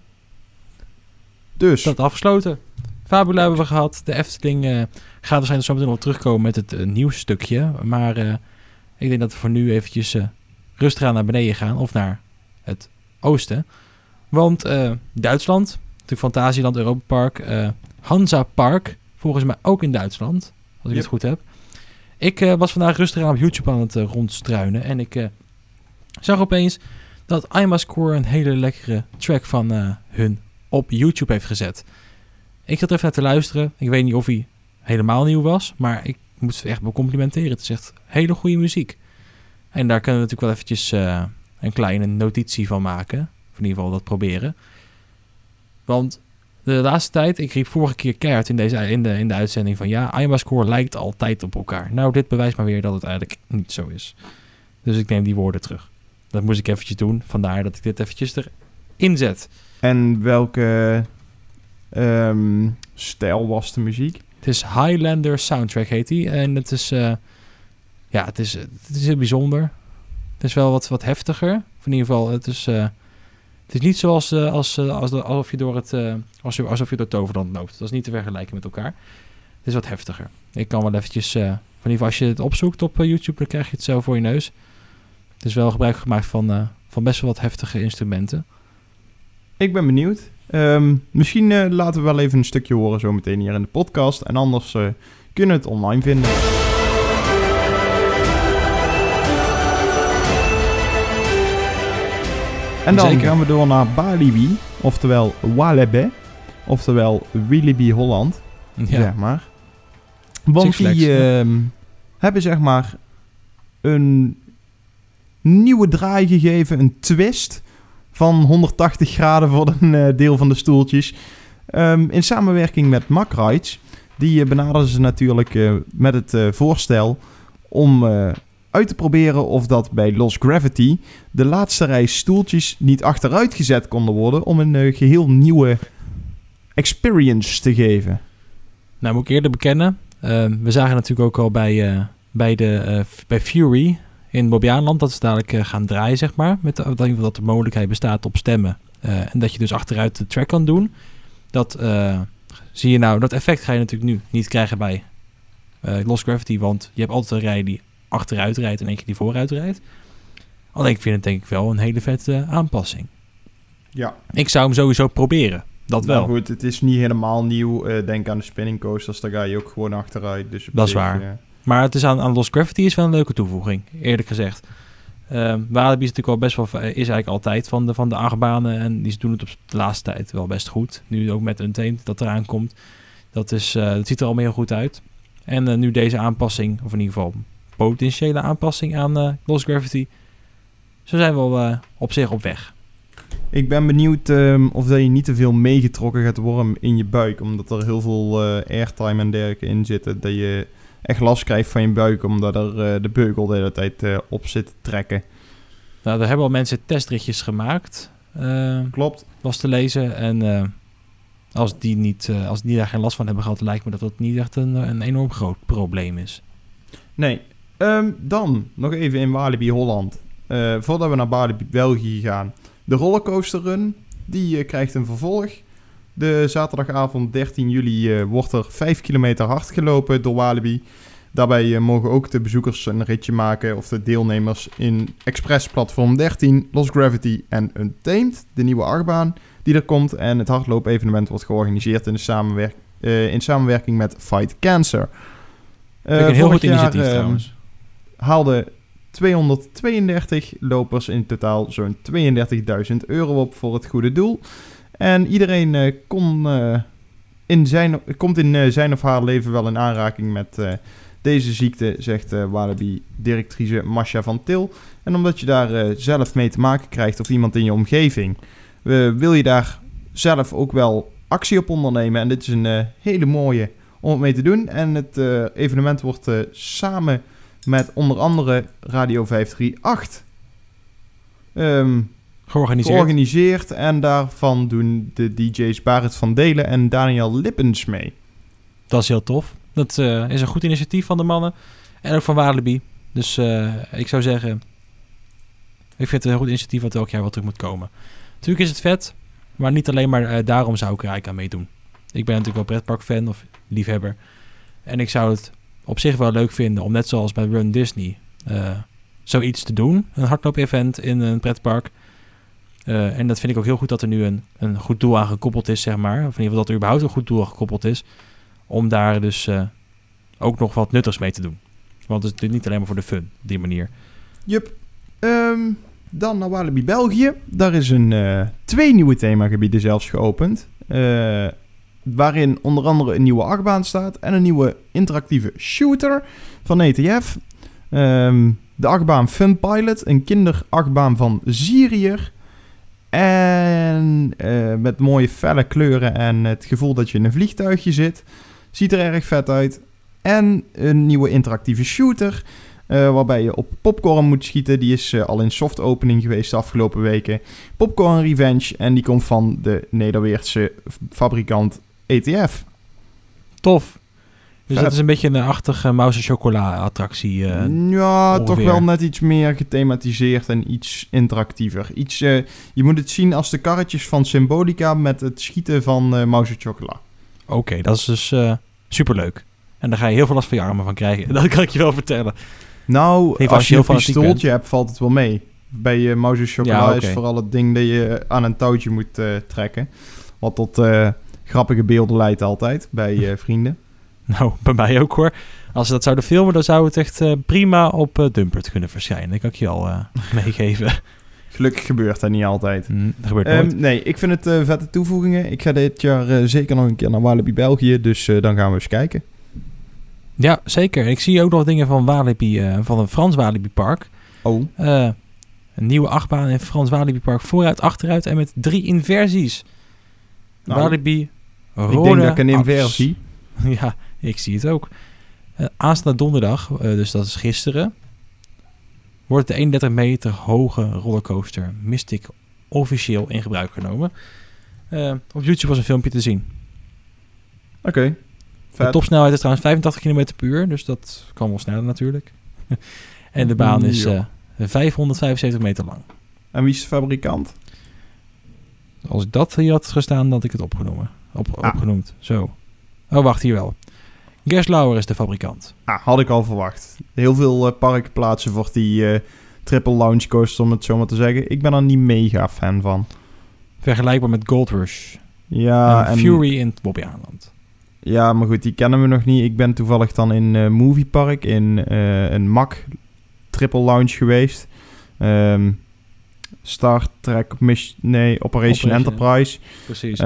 Dus, Dat afgesloten. Fabula hebben we gehad. De Efteling eh, gaat waarschijnlijk zo meteen nog terugkomen met het eh, nieuwsstukje. Maar ik denk dat we voor nu eventjes rustig aan naar beneden gaan. Of naar het oosten. Want eh, Duitsland, natuurlijk Fantasieland, Europa Park, eh, Hansa Park, volgens mij ook in Duitsland, als ik Yep. het goed heb. Ik eh, was vandaag rustig aan op YouTube aan het rondstruinen en ik zag opeens dat IMAscore een hele lekkere track van hun op YouTube heeft gezet. Ik zat er even naar te luisteren. Ik weet niet of hij helemaal nieuw was, maar ik moet ze echt wel complimenteren. Het is echt hele goede muziek. En daar kunnen we natuurlijk wel eventjes een kleine notitie van maken. Of in ieder geval dat proberen. Want de laatste tijd, ik riep vorige keer keihard in, deze, in, de, in de uitzending van ja, IMAscore lijkt altijd op elkaar. Nou, dit bewijst maar weer dat het eigenlijk niet zo is. Dus ik neem die woorden terug. Dat moest ik eventjes doen. Vandaar dat ik dit eventjes erin zet. en welke ehm, stijl was de muziek? Het is Highlander Soundtrack heet die. En het is, eh, ja, het is, het is heel bijzonder. Het is wel wat, wat heftiger. Of in ieder geval, het is, eh, het is niet zoals eh, als, eh, als alsof, je door het, eh, als alsof je door Toverland loopt. Dat is niet te vergelijken met elkaar. Het is wat heftiger. Ik kan wel eventjes, eh, in ieder geval als je het opzoekt op YouTube, dan krijg je het zo voor je neus. Het is wel gebruik gemaakt van, van best wel wat heftige instrumenten. Ik ben benieuwd. Ehm, misschien laten we wel even een stukje horen zo meteen hier in de podcast. En anders kunnen we het online vinden. En dan Zeker. gaan we door naar Balibi, oftewel Walebe, oftewel Willoughby Holland, Ja, zeg maar. Want Six die ehm, hebben zeg maar een nieuwe draai gegeven, een twist van 180 graden voor een eh, deel van de stoeltjes. Ehm, in samenwerking met Mack Rides. Die eh, benaderden ze natuurlijk eh, met het voorstel om uit te proberen of dat bij Lost Gravity de laatste rij stoeltjes niet achteruit gezet konden worden om een eh, geheel nieuwe experience te geven. Nou, moet ik eerder bekennen. eh, we zagen natuurlijk ook al bij, eh, bij, de, bij Fury in Bobbejaanland dat ze dadelijk gaan draaien, zeg maar. Met de, dat de mogelijkheid bestaat op stemmen. En dat je dus achteruit de track kan doen. Dat zie je nou, dat effect ga je natuurlijk nu niet krijgen bij Lost Gravity. Want je hebt altijd een rij die achteruit rijdt en eentje die vooruit rijdt. Alleen ik vind het denk ik wel een hele vette aanpassing. Ja, Ik zou hem sowieso proberen. Dat wel. Nou goed, het is niet helemaal nieuw. Eh, denk aan de spinning coasters, daar ga je ook gewoon achteruit. Dus Dat is zich, waar. eh, Maar het is aan, aan Lost Gravity is wel een leuke toevoeging, eerlijk gezegd. Ehm Walibi is natuurlijk wel best wel, is eigenlijk altijd van de, van de achtbanen. En die doen het op de laatste tijd wel best goed. Nu ook met Untamed dat eraan komt. Dat, is, eh, dat ziet er allemaal heel goed uit. En nu deze aanpassing, of in ieder geval potentiële aanpassing aan eh, Lost Gravity. Zo zijn we wel eh, op zich op weg. Ik ben benieuwd ehm, of dat je niet te veel meegetrokken gaat worden in je buik. Omdat er heel veel eh, airtime en dergelijke in zitten. Dat je echt last krijgt van je buik. Omdat er de beugel de hele tijd op zit te trekken. Nou, er hebben al mensen testritjes gemaakt. Klopt. was te lezen. En als, die niet, als die daar geen last van hebben gehad, lijkt me dat dat niet echt een, een enorm groot probleem is. Nee. Ehm, dan nog even in Walibi Holland. Eh, voordat we naar Walibi België gaan. De rollercoaster run. Die eh, krijgt een vervolg. De zaterdagavond 13 juli eh, wordt er 5 kilometer hard gelopen door Walibi. Daarbij mogen ook de bezoekers een ritje maken, of de deelnemers, in Express Platform 13, Lost Gravity en Untamed, de nieuwe achtbaan die er komt. En het hardloop-evenement wordt georganiseerd in, de samenwerk in samenwerking met Fight Cancer. Een heel goed jaar, initiatief ehm, trouwens. Haalden 232 lopers in totaal zo'n 32.000 euro op voor het goede doel. En iedereen eh, kon, eh, in zijn, komt in eh, zijn of haar leven wel in aanraking met deze ziekte, zegt Walibi-directrice Masha van Til. En omdat je daar zelf mee te maken krijgt of iemand in je omgeving, wil je daar zelf ook wel actie op ondernemen. En dit is een hele mooie om het mee te doen. En het evenement wordt samen met onder andere Radio 538 ehm, Georganiseerd. georganiseerd. En daarvan doen de DJ's Barend van Delen en Daniel Lippens mee. Dat is heel tof. Dat eh, is een goed initiatief van de mannen. En ook van Walibi. Dus eh, ik zou zeggen... Ik vind het een heel goed initiatief wat elk jaar wel terug moet komen. Natuurlijk is het vet. Maar niet alleen maar eh, daarom zou ik er eigenlijk aan meedoen. Ik ben natuurlijk wel pretpark-fan of liefhebber. En ik zou het op zich wel leuk vinden om net zoals bij Run Disney... eh, zoiets te doen. Een hardloop-event in een pretpark. Eh, en dat vind ik ook heel goed dat er nu een, een goed doel aan gekoppeld is, zeg maar. Of in ieder geval dat er überhaupt een goed doel gekoppeld is om daar dus eh, ook nog wat nuttigs mee te doen. Want het is niet alleen maar voor de fun, op die manier. Jup. Ehm, dan naar Walibi België. Daar is een, twee nieuwe themagebieden zelfs geopend. Waarin onder andere een nieuwe achtbaan staat en een nieuwe interactieve shooter van ETF. Ehm, de achtbaan Fun Pilot, een kinderachtbaan van Zirier. En eh, met mooie felle kleuren en het gevoel dat je in een vliegtuigje zit. Ziet er erg vet uit. En een nieuwe interactieve shooter. eh, waarbij je op popcorn moet schieten. Die is eh, al in soft opening geweest de afgelopen weken. Popcorn Revenge. En die komt van de Nederweertse fabrikant ETF. Tof. Dus Vet. dat is een beetje een achtige mouse chocola attractie. eh. ja, toch wel net iets meer gethematiseerd en iets interactiever. Iets, eh, je moet het zien als de karretjes van Symbolica met het schieten van Mouse Chocola. Oké, dat is dus superleuk. En daar ga je heel veel last van je armen van krijgen. Dat kan ik je wel vertellen. Nou, Even als als je je heel een pistooltje hebt, valt het wel mee. Bij uh, Mouse Chocola Ja, is vooral het ding dat je aan een touwtje moet trekken. Wat tot grappige beelden leidt altijd bij eh, vrienden. Nou, bij mij ook hoor. Als ze dat zouden filmen, dan zou het echt eh, prima op eh, Dumpert kunnen verschijnen. Dat kan ik je al meegeven. Gelukkig gebeurt dat niet altijd. Hm, dat gebeurt Ehm, nooit. nee, ik vind het vette toevoegingen. Ik ga dit jaar zeker nog een keer naar Walibi België, dus dan gaan we eens kijken. Ja, zeker. Ik zie ook nog dingen van Walibi, van een Frans Walibi Park. Oh, een nieuwe achtbaan in Frans Walibi Park. Vooruit, achteruit en met drie inversies. Nou, Walibi, ik Rode denk dat ik een inversie... ja, ik zie het ook. Eh, aanstaande donderdag, eh, dus dat is gisteren, wordt de 31 meter hoge rollercoaster Mystic officieel in gebruik genomen. Eh, op YouTube was een filmpje te zien. Oké, De topsnelheid is trouwens 85 km per uur, dus dat kan wel sneller natuurlijk. en de baan is Ja. eh 575 meter lang. En wie is de fabrikant? Als ik dat hier had gestaan, dan had ik het opgenomen. Op, Ah. Opgenoemd. Zo. Oh, wacht, hier wel. Gerslauer is de fabrikant. Ah, had ik al verwacht. Heel veel eh, parken plaatsen voor die eh, triple launch coaster, om het zo maar te zeggen. Ik ben er niet mega fan van. Vergelijkbaar met Gold Rush. Ja, en, en Fury in Bobby Island. Ja, maar goed, die kennen we nog niet. Ik ben toevallig dan in eh Movie Park in een MAC Triple Lounge geweest. Ehm, Star Trek Mission... Nee, Operation, Operation. Enterprise. Precies.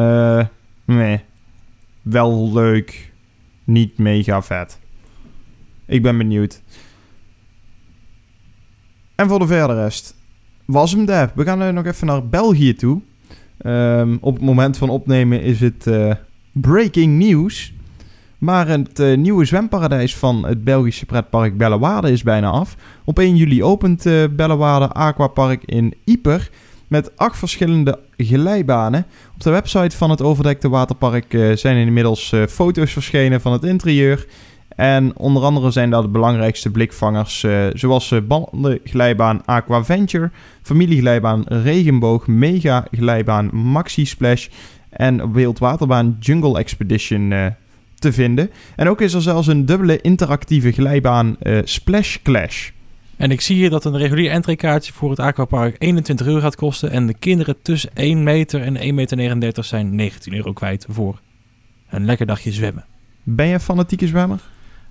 Nee. Wel leuk. Niet mega vet. Ik ben benieuwd. En voor de verder rest. Was hem daar. We gaan nog even naar België toe. Ehm, op het moment van opnemen is het eh, breaking news. Maar het eh, nieuwe zwemparadijs van het Belgische pretpark Bellewaarde is bijna af. Op 1 juli opent eh Bellewaarde Aquapark in Ieper met acht verschillende glijbanen. Op de website van het overdekte waterpark eh, zijn inmiddels eh, foto's verschenen van het interieur. En onder andere zijn daar de belangrijkste blikvangers, eh, zoals de bandenglijbaan Aqua Venture, familieglijbaan Regenboog, Mega glijbaan Maxi Splash en wildwaterbaan Jungle Expedition te vinden. En ook is er zelfs een dubbele interactieve glijbaan Splash Clash. En ik zie hier dat een regulier entreekaartje voor het aquapark 21 euro gaat kosten. En de kinderen tussen 1 meter en 1,39 meter zijn 19 euro kwijt voor een lekker dagje zwemmen. Ben je een fanatieke zwemmer?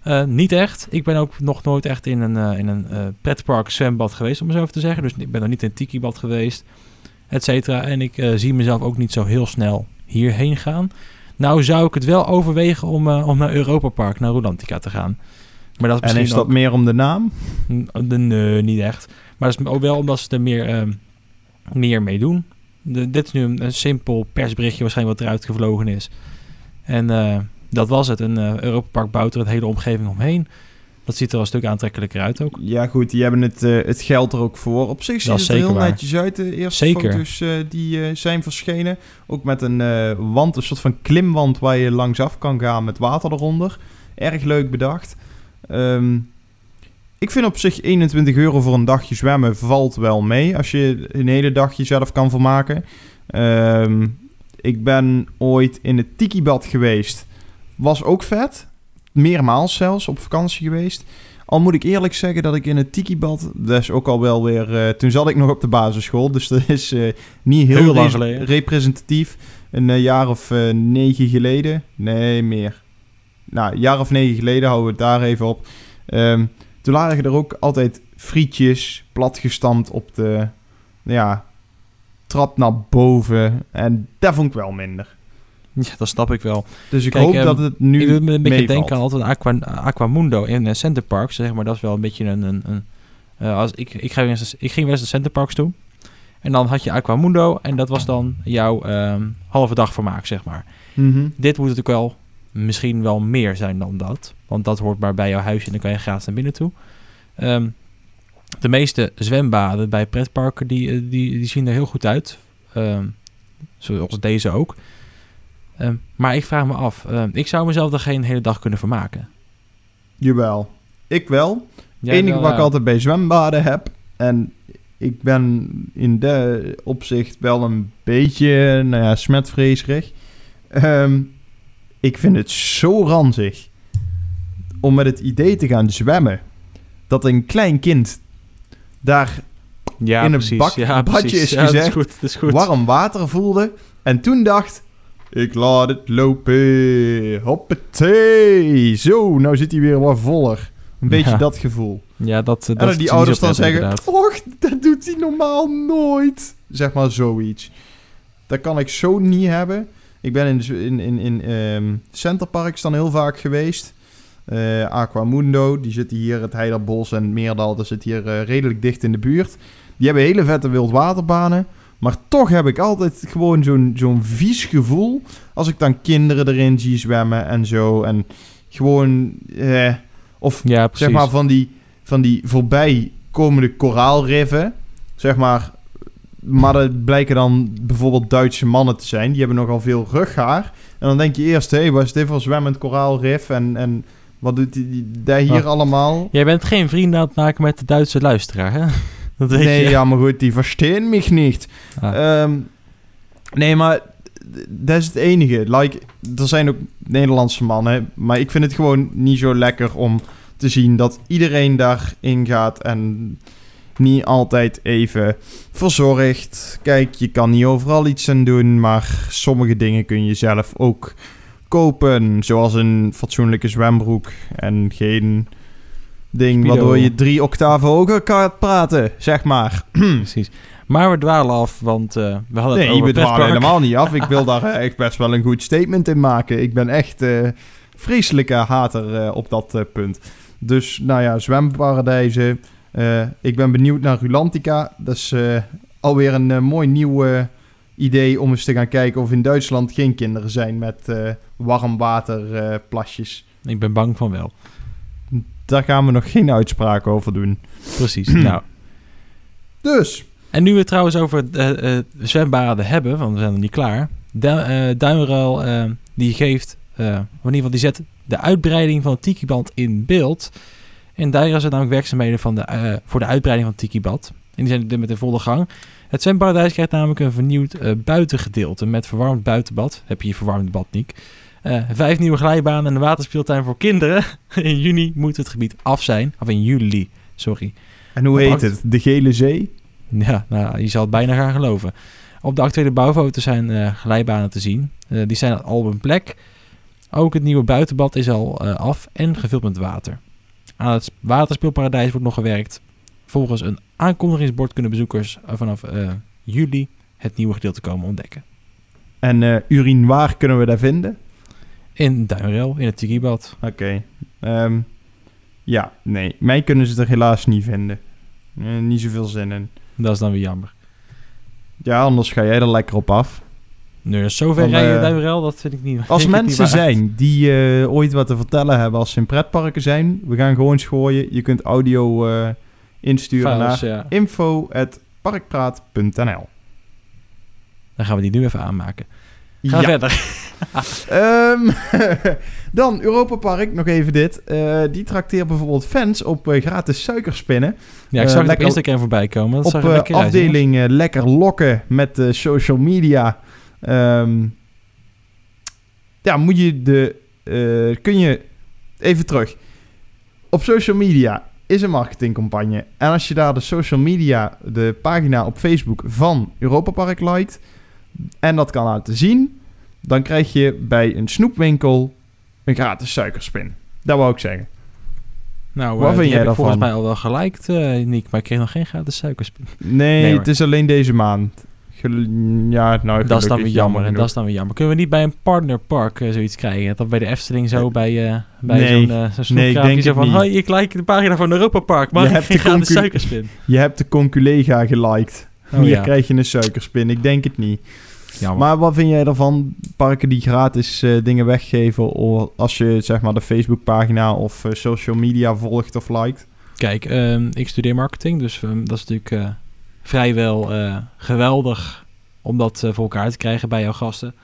Eh, niet echt. Ik ben ook nog nooit echt in een, eh, in een eh, pretpark zwembad geweest, om het zo even te zeggen. Dus ik ben nog niet in een tiki-bad geweest, et cetera. En ik zie mezelf ook niet zo heel snel hierheen gaan. Nou zou ik het wel overwegen om, om naar Europa Park, naar Rolantica te gaan. Maar dat is En is dat ook- meer om de naam? De- Nee, niet echt. Maar dat is ook wel omdat ze er meer, ehm, meer mee doen. De, dit is nu een, een simpel persberichtje waarschijnlijk wat eruit gevlogen is. En eh, dat was het. Een eh Europa Park bouwt er een hele omgeving omheen. Dat ziet er al een stuk aantrekkelijker uit ook. Ja, goed, die hebben het, eh, het geld er ook voor. Op zich ziet Dat het er heel waar. netjes uit. De eerste Zeker. foto's die zijn verschenen. Ook met een wand, een soort van klimwand waar je langsaf kan gaan met water eronder. Erg leuk bedacht. Ehm, ik vind op zich 21 euro voor een dagje zwemmen valt wel mee. Als je een hele dag jezelf kan vermaken. Ehm, ik ben ooit in het Tiki-bad geweest. Was ook vet. Meermaals zelfs, op vakantie geweest. Al moet ik eerlijk zeggen dat ik in het Tiki-bad... Dat is ook al wel weer... eh, toen zat ik nog op de basisschool. Dus dat is eh, niet heel, Heel lang representatief. Een eh, jaar of negen geleden. Nee, meer. Nou, een jaar of negen geleden houden we het daar even op. Ehm, toen lagen er ook altijd frietjes platgestampt op de... Ja, trap naar boven. En dat vond ik wel minder. Ja, dat snap ik wel. Dus ik Kijk, hoop ehm, dat het nu ik doe me een beetje denken aan altijd Aqua, Aquamundo in eh, Center Parks. Zeg maar, dat is wel een beetje een... een, een eh, als, ik, ik, ga weer eens, ik ging wel eens naar Center Parks toe. En dan had je Aquamundo. En dat was dan jouw ehm, halve dag vermaak, zeg maar. Mhm. Dit moet natuurlijk wel misschien wel meer zijn dan dat. Want dat hoort maar bij jouw huisje en dan kan je gratis naar binnen toe. Ehm, de meeste zwembaden bij pretparken die, eh, die, die zien er heel goed uit. Ehm, zoals deze ook. Ehm, maar ik vraag me af, ik zou mezelf er geen hele dag kunnen vermaken. Jawel. Ik wel. Het enige wel, wat ik altijd bij zwembaden heb... En ik ben in de opzicht wel een beetje nou ja, smetvreesig. Ehm, ik vind het zo ranzig om met het idee te gaan zwemmen... dat een klein kind daar ja, in een precies. bak- ja, badje precies. is ja, dat gezegd, is goed, dat is goed. warm water voelde... en toen dacht... Ik laat het lopen. Hoppatee. Zo, nou zit hij weer wat voller. Een beetje Ja. dat gevoel. Ja, dat, eh, En dat dan die ouders dan zeggen... inderdaad. Och, dat doet hij normaal nooit. Zeg maar zoiets. Dat kan ik zo niet hebben. Ik ben in, in, in, in ehm, Centerparks dan heel vaak geweest. Eh Aquamundo, die zitten hier, het Heiderbos en Meerdal, dat zit hier eh, redelijk dicht in de buurt. Die hebben hele vette wildwaterbanen. Maar toch heb ik altijd gewoon zo'n zo'n vies gevoel... als ik dan kinderen erin zie zwemmen en zo. En gewoon... Eh, of Ja, zeg maar van die, van die voorbij komende koraalriffen. Zeg maar. Maar dat blijken dan bijvoorbeeld Duitse mannen te zijn. Die hebben nogal veel rughaar. En dan denk je eerst, hé, hey, wat is dit voor zwemmend koraalrif? En, en wat doet die, die daar hier Oh. allemaal? Jij bent geen vrienden aan het maken met de Duitse luisteraar, hè? Dat weet Nee, je. ja, maar goed, die verstaan mich niet. Ah. Ehm, nee, maar dat is het enige. Like, er zijn ook Nederlandse mannen, maar ik vind het gewoon niet zo lekker om te zien dat iedereen daarin gaat en niet altijd even verzorgd. Kijk, je kan niet overal iets aan doen, maar sommige dingen kun je zelf ook kopen. Zoals een fatsoenlijke zwembroek en geen ding Speedo. waardoor je drie octaven hoger kan praten, zeg maar. Precies. Maar we dwalen af, want eh, we hadden het Nee, over we dwalen helemaal niet af. Ik wil daar eh, echt best wel een goed statement in maken. Ik ben echt eh vreselijke hater op dat punt. Dus, nou ja, zwemparadijzen. Eh, ik ben benieuwd naar Rulantica. Dat is eh, alweer een eh, mooi nieuw idee om eens te gaan kijken of in Duitsland geen kinderen zijn met warmwaterplasjes. Ik ben bang van wel. Daar gaan we nog geen uitspraak over doen. Precies. nou, Dus, En nu we het trouwens over eh, zwembaden hebben, want we zijn nog niet klaar. Du Duinruil die geeft, of in ieder geval die zet de uitbreiding van het Tikiband in beeld. En daar zijn namelijk werkzaamheden van de, eh, voor de uitbreiding van Tikibad. En die zijn nu met de volle gang. Het zwemparadijs krijgt namelijk een vernieuwd eh, buitengedeelte met verwarmd buitenbad. Heb je je verwarmd bad, Niek. Eh, vijf nieuwe glijbanen en een waterspeeltuin voor kinderen. in juni moet het gebied af zijn. Of in juli, sorry. en hoe heet het? De Gele Zee? Ja, nou, je zal het bijna gaan geloven. Op de actuele bouwfoto's zijn eh, glijbanen te zien. Die zijn al op een plek. Ook het nieuwe buitenbad is al af en gevuld met water. Aan het waterspeelparadijs wordt nog gewerkt. Volgens een aankondigingsbord kunnen bezoekers eh, vanaf eh, juli het nieuwe gedeelte komen ontdekken. En eh urine, waar kunnen we daar vinden? In Duinrel, in het Tikibad. Oké. Ehm, ja, nee. Mij kunnen ze er helaas niet vinden. Eh, niet zoveel zin in. Dat is dan weer jammer. Ja, anders ga jij er lekker op af. Nee, zover rijden eh, Duinrel, dat vind ik niet Als ik mensen zijn die eh, ooit wat te vertellen hebben als ze in pretparken zijn, we gaan gewoon schooien. Je kunt audio eh, insturen Files, naar ja. info.parkpraat.nl Dan gaan we die nu even aanmaken. Ga Ja. verder. Ehm, dan Europa Park, nog even dit. Die trakteert bijvoorbeeld fans op gratis suikerspinnen. Ja, ik zag op lekker- Instagram voorbij komen. Dat op zag lekker uit, afdeling eh, lekker lokken met social media. Ehm, ja, moet je de. eh, kun je. Even terug. Op social media is een marketingcampagne. En als je daar de social media, de pagina op Facebook van Europa Park liked. en dat kan laten zien. dan krijg je bij een snoepwinkel een gratis suikerspin. Dat wou ik zeggen. Nou, Wat eh, vind jij heb ik volgens mij al wel geliked, eh Nick. Maar ik kreeg nog geen gratis suikerspin. Nee, Nee, het is alleen deze maand. Ja, nou, dat is dan weer jammer. En dat is dan weer jammer. Kunnen we niet bij een partnerpark eh, zoiets krijgen? Dat bij de Efteling zo bij, eh bij Nee. zo'n eh zo'n Nee, ik denk zo van... Hoi, ik like de pagina van Europa Park. Maar Je hebt de concu- suikerspin. Je hebt de conculega geliked. Oh, Hier ja. krijg je een suikerspin. Ik denk het niet. Jammer. Maar wat vind jij ervan? Parken die gratis dingen weggeven o- als je zeg maar de Facebookpagina of social media volgt of liked? Kijk, ehm, ik studeer marketing. Dus ehm, dat is natuurlijk vrijwel eh, geweldig om dat eh, voor elkaar te krijgen bij jouw gasten.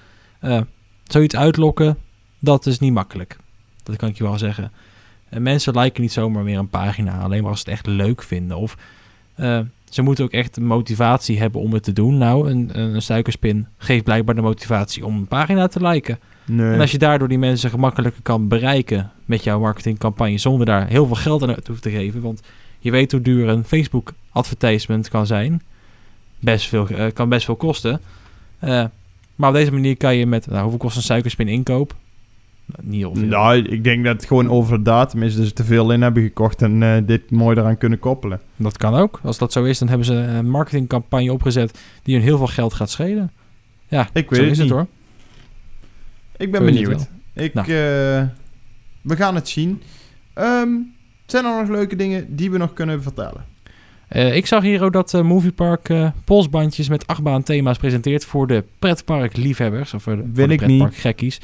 Eh, zoiets uitlokken, dat is niet makkelijk. Dat kan ik je wel zeggen. En mensen liken niet zomaar meer een pagina, alleen maar als ze het echt leuk vinden. Of ze moeten ook echt motivatie hebben om het te doen. Nou, een, een suikerspin geeft blijkbaar de motivatie om een pagina te liken. Nee. En als je daardoor die mensen gemakkelijker kan bereiken met jouw marketingcampagne zonder daar heel veel geld aan te hoeven te geven. Want je weet hoe duur een Facebook advertisement kan zijn. Best veel, eh, kan best veel kosten. Eh, maar op deze manier kan je met, nou, hoeveel kost een suikerspin inkoop? Nou, niet heel veel. Nou, ik denk dat het gewoon over de datum is ze te veel in hebben gekocht en eh, dit mooi eraan kunnen koppelen. Dat kan ook. Als dat zo is, dan hebben ze een marketingcampagne opgezet die hun heel veel geld gaat schelen. Ja, Ik zo weet het is het niet. hoor. Ik ben Zo het benieuwd. Ik, Nou. we gaan het zien. Ehm, zijn er nog leuke dingen die we nog kunnen vertellen? Eh, ik zag hier ook dat eh Moviepark eh polsbandjes met achtbaan thema's presenteert voor de pretpark liefhebbers of voor de, voor Wil de ik pretpark gekkies.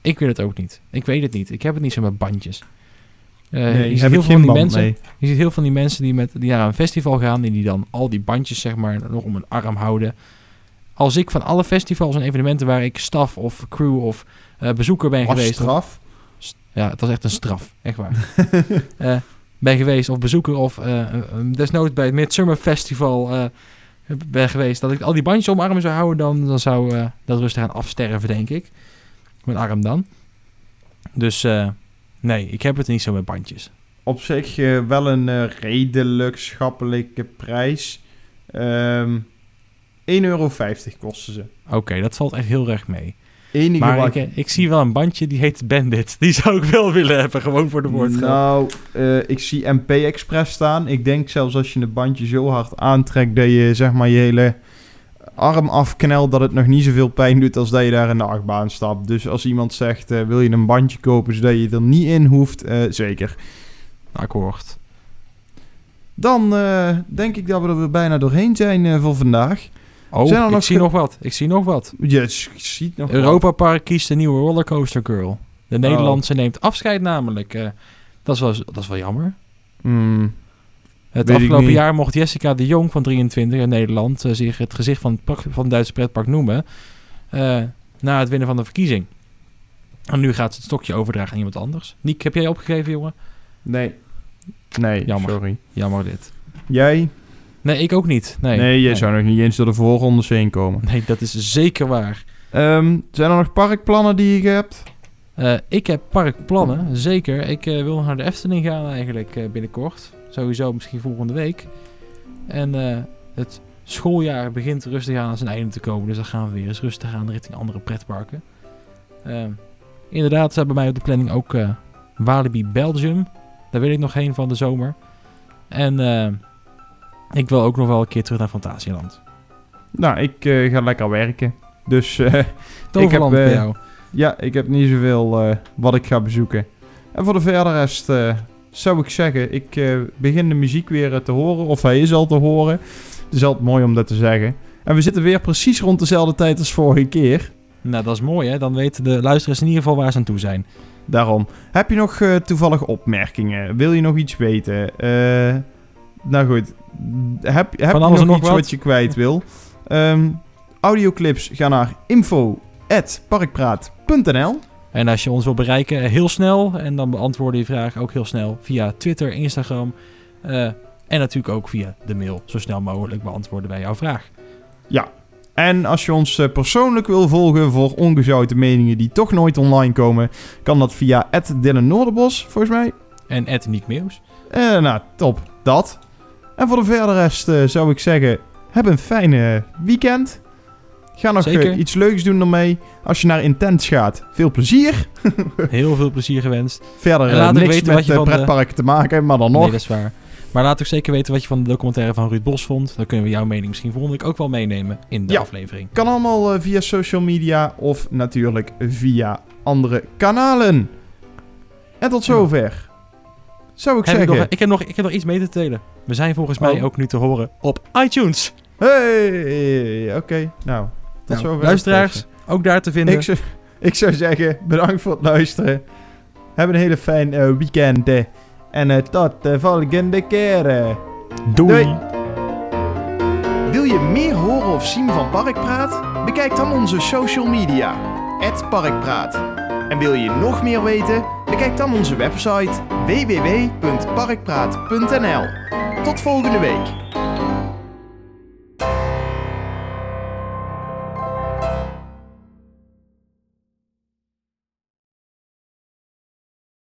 Ik wil het ook niet. Ik weet het niet. Ik heb het niet zo met bandjes. Nee, je, ziet heel veel van die mensen, mee. je ziet heel veel van die mensen die, met, die naar een festival gaan en die dan al die bandjes zeg maar nog om hun arm houden. Als ik van alle festivals en evenementen waar ik staf of crew of bezoeker ben Als geweest, straf. Ja, het was echt een straf. Echt waar. Eh, ben geweest of bezoeker of eh, eh, desnoods bij het Midsummer Festival ben geweest. Dat ik al die bandjes om mijn armen zou houden, dan, dan zou dat rustig aan afsterven, denk ik. Mijn arm dan. Dus nee, ik heb het niet zo met bandjes. Op zich wel een redelijk schappelijke prijs. Ehm 1,50 euro kosten ze. Oké, dat valt echt heel erg mee. Enige Maar wat ik, eh, ik zie wel een bandje die heet Bandit. Die zou ik wel willen hebben, gewoon voor de woordgrap. Nou, eh, ik zie MP Express staan. Ik denk zelfs als je het bandje zo hard aantrekt dat je zeg maar je hele arm afknelt, dat het nog niet zoveel pijn doet als dat je daar in de achtbaan stapt. Dus als iemand zegt, eh, wil je een bandje kopen zodat je er niet in hoeft, eh, zeker. Akkoord. Dan denk ik dat we er weer bijna doorheen zijn voor vandaag. Oh, Zijn ik nog zie nog wat. Ik zie nog wat. Je s- ziet nog. Europa Park kiest de nieuwe Rollercoaster Girl. De Nederlandse neemt afscheid namelijk. Eh, dat, is wel, dat is wel jammer. Hmm, Het ik afgelopen jaar mocht Jessica de Jong van 23 in Nederland eh, zich het gezicht van het, van het Duitse pretpark noemen. eh, na het winnen van de verkiezing. En nu gaat ze het stokje overdragen aan iemand anders. Niek, heb jij opgegeven, jongen? nee. Nee, Jammer. sorry. Jammer dit. Jij? Nee, ik ook niet. Nee, Nee, je nee. zou nog niet eens door de voorrondes heen komen. Nee, dat is zeker waar. Ehm, zijn er nog parkplannen die je hebt? Eh, ik heb parkplannen, zeker. Ik eh, wil naar de Efteling gaan eigenlijk eh, binnenkort. Sowieso misschien volgende week. En het schooljaar begint rustig aan zijn einde te komen. Dus dan gaan we weer eens rustig aan richting andere pretparken. Eh, inderdaad, staat bij mij op de planning ook Walibi Belgium. Daar wil ik nog heen van de zomer. En eh, ik wil ook nog wel een keer terug naar Fantasieland. Nou, ik eh, ga lekker werken. Dus eh, Toverland eh, bij jou. ja, ik heb niet zoveel eh, wat ik ga bezoeken. En voor de verder rest eh, zou ik zeggen, ik eh, begin de muziek weer eh, te horen. Of hij is al te horen. Het is altijd mooi om dat te zeggen. En we zitten weer precies rond dezelfde tijd als vorige keer. Nou, dat is mooi hè. Dan weten de luisteraars in ieder geval waar ze aan toe zijn. Daarom. Heb je nog eh, toevallige opmerkingen? Wil je nog iets weten? Eh, nou goed. Heb, heb je nog nog iets wat? wat je kwijt wil? Ehm, audioclips, ga naar info.parkpraat.nl En als je ons wil bereiken, eh, heel snel. En dan beantwoorden je vraag ook heel snel via Twitter, Instagram. eh, en natuurlijk ook via de mail. Zo snel mogelijk beantwoorden wij jouw vraag. En als je ons eh, persoonlijk wil volgen voor ongezouten meningen die toch nooit online komen, kan dat via Dylan Noorderbos, volgens mij. En Ed Niek Meeuws. Eh, nou, top. Dat. En voor de verder rest eh, zou ik zeggen, heb een fijne weekend. Ga nog eh, Zeker. iets leuks doen ermee. Als je naar Intens gaat, veel plezier. Heel veel plezier gewenst. Verder En eh, laat niks weten met wat je van de- pretparken te maken, maar dan nog. Nee, dat is waar. Maar laat ook zeker weten wat je van de documentaire van Ruud Bos vond. Dan kunnen we jouw mening misschien volgende week ook wel meenemen in de Ja. aflevering. Kan allemaal via social media of natuurlijk via andere kanalen. En tot zover. Zou ik Heb ik, zeggen. nog, ik, heb nog, ik heb nog iets mee te delen. We zijn volgens mij Oh. ook nu te horen op iTunes. Hey, oké. Nou, tot Nou, zover. luisteraars, ook daar te vinden. Ik zou, ik zou zeggen, bedankt voor het luisteren. Heb een hele fijn eh, weekend. eh. En eh, tot de volgende keer. Doei. Wil je meer horen of zien van Parkpraat? Bekijk dan onze social media. Parkpraat. En wil je nog meer weten? Bekijk dan onze website www.parkpraat.nl. Tot volgende week.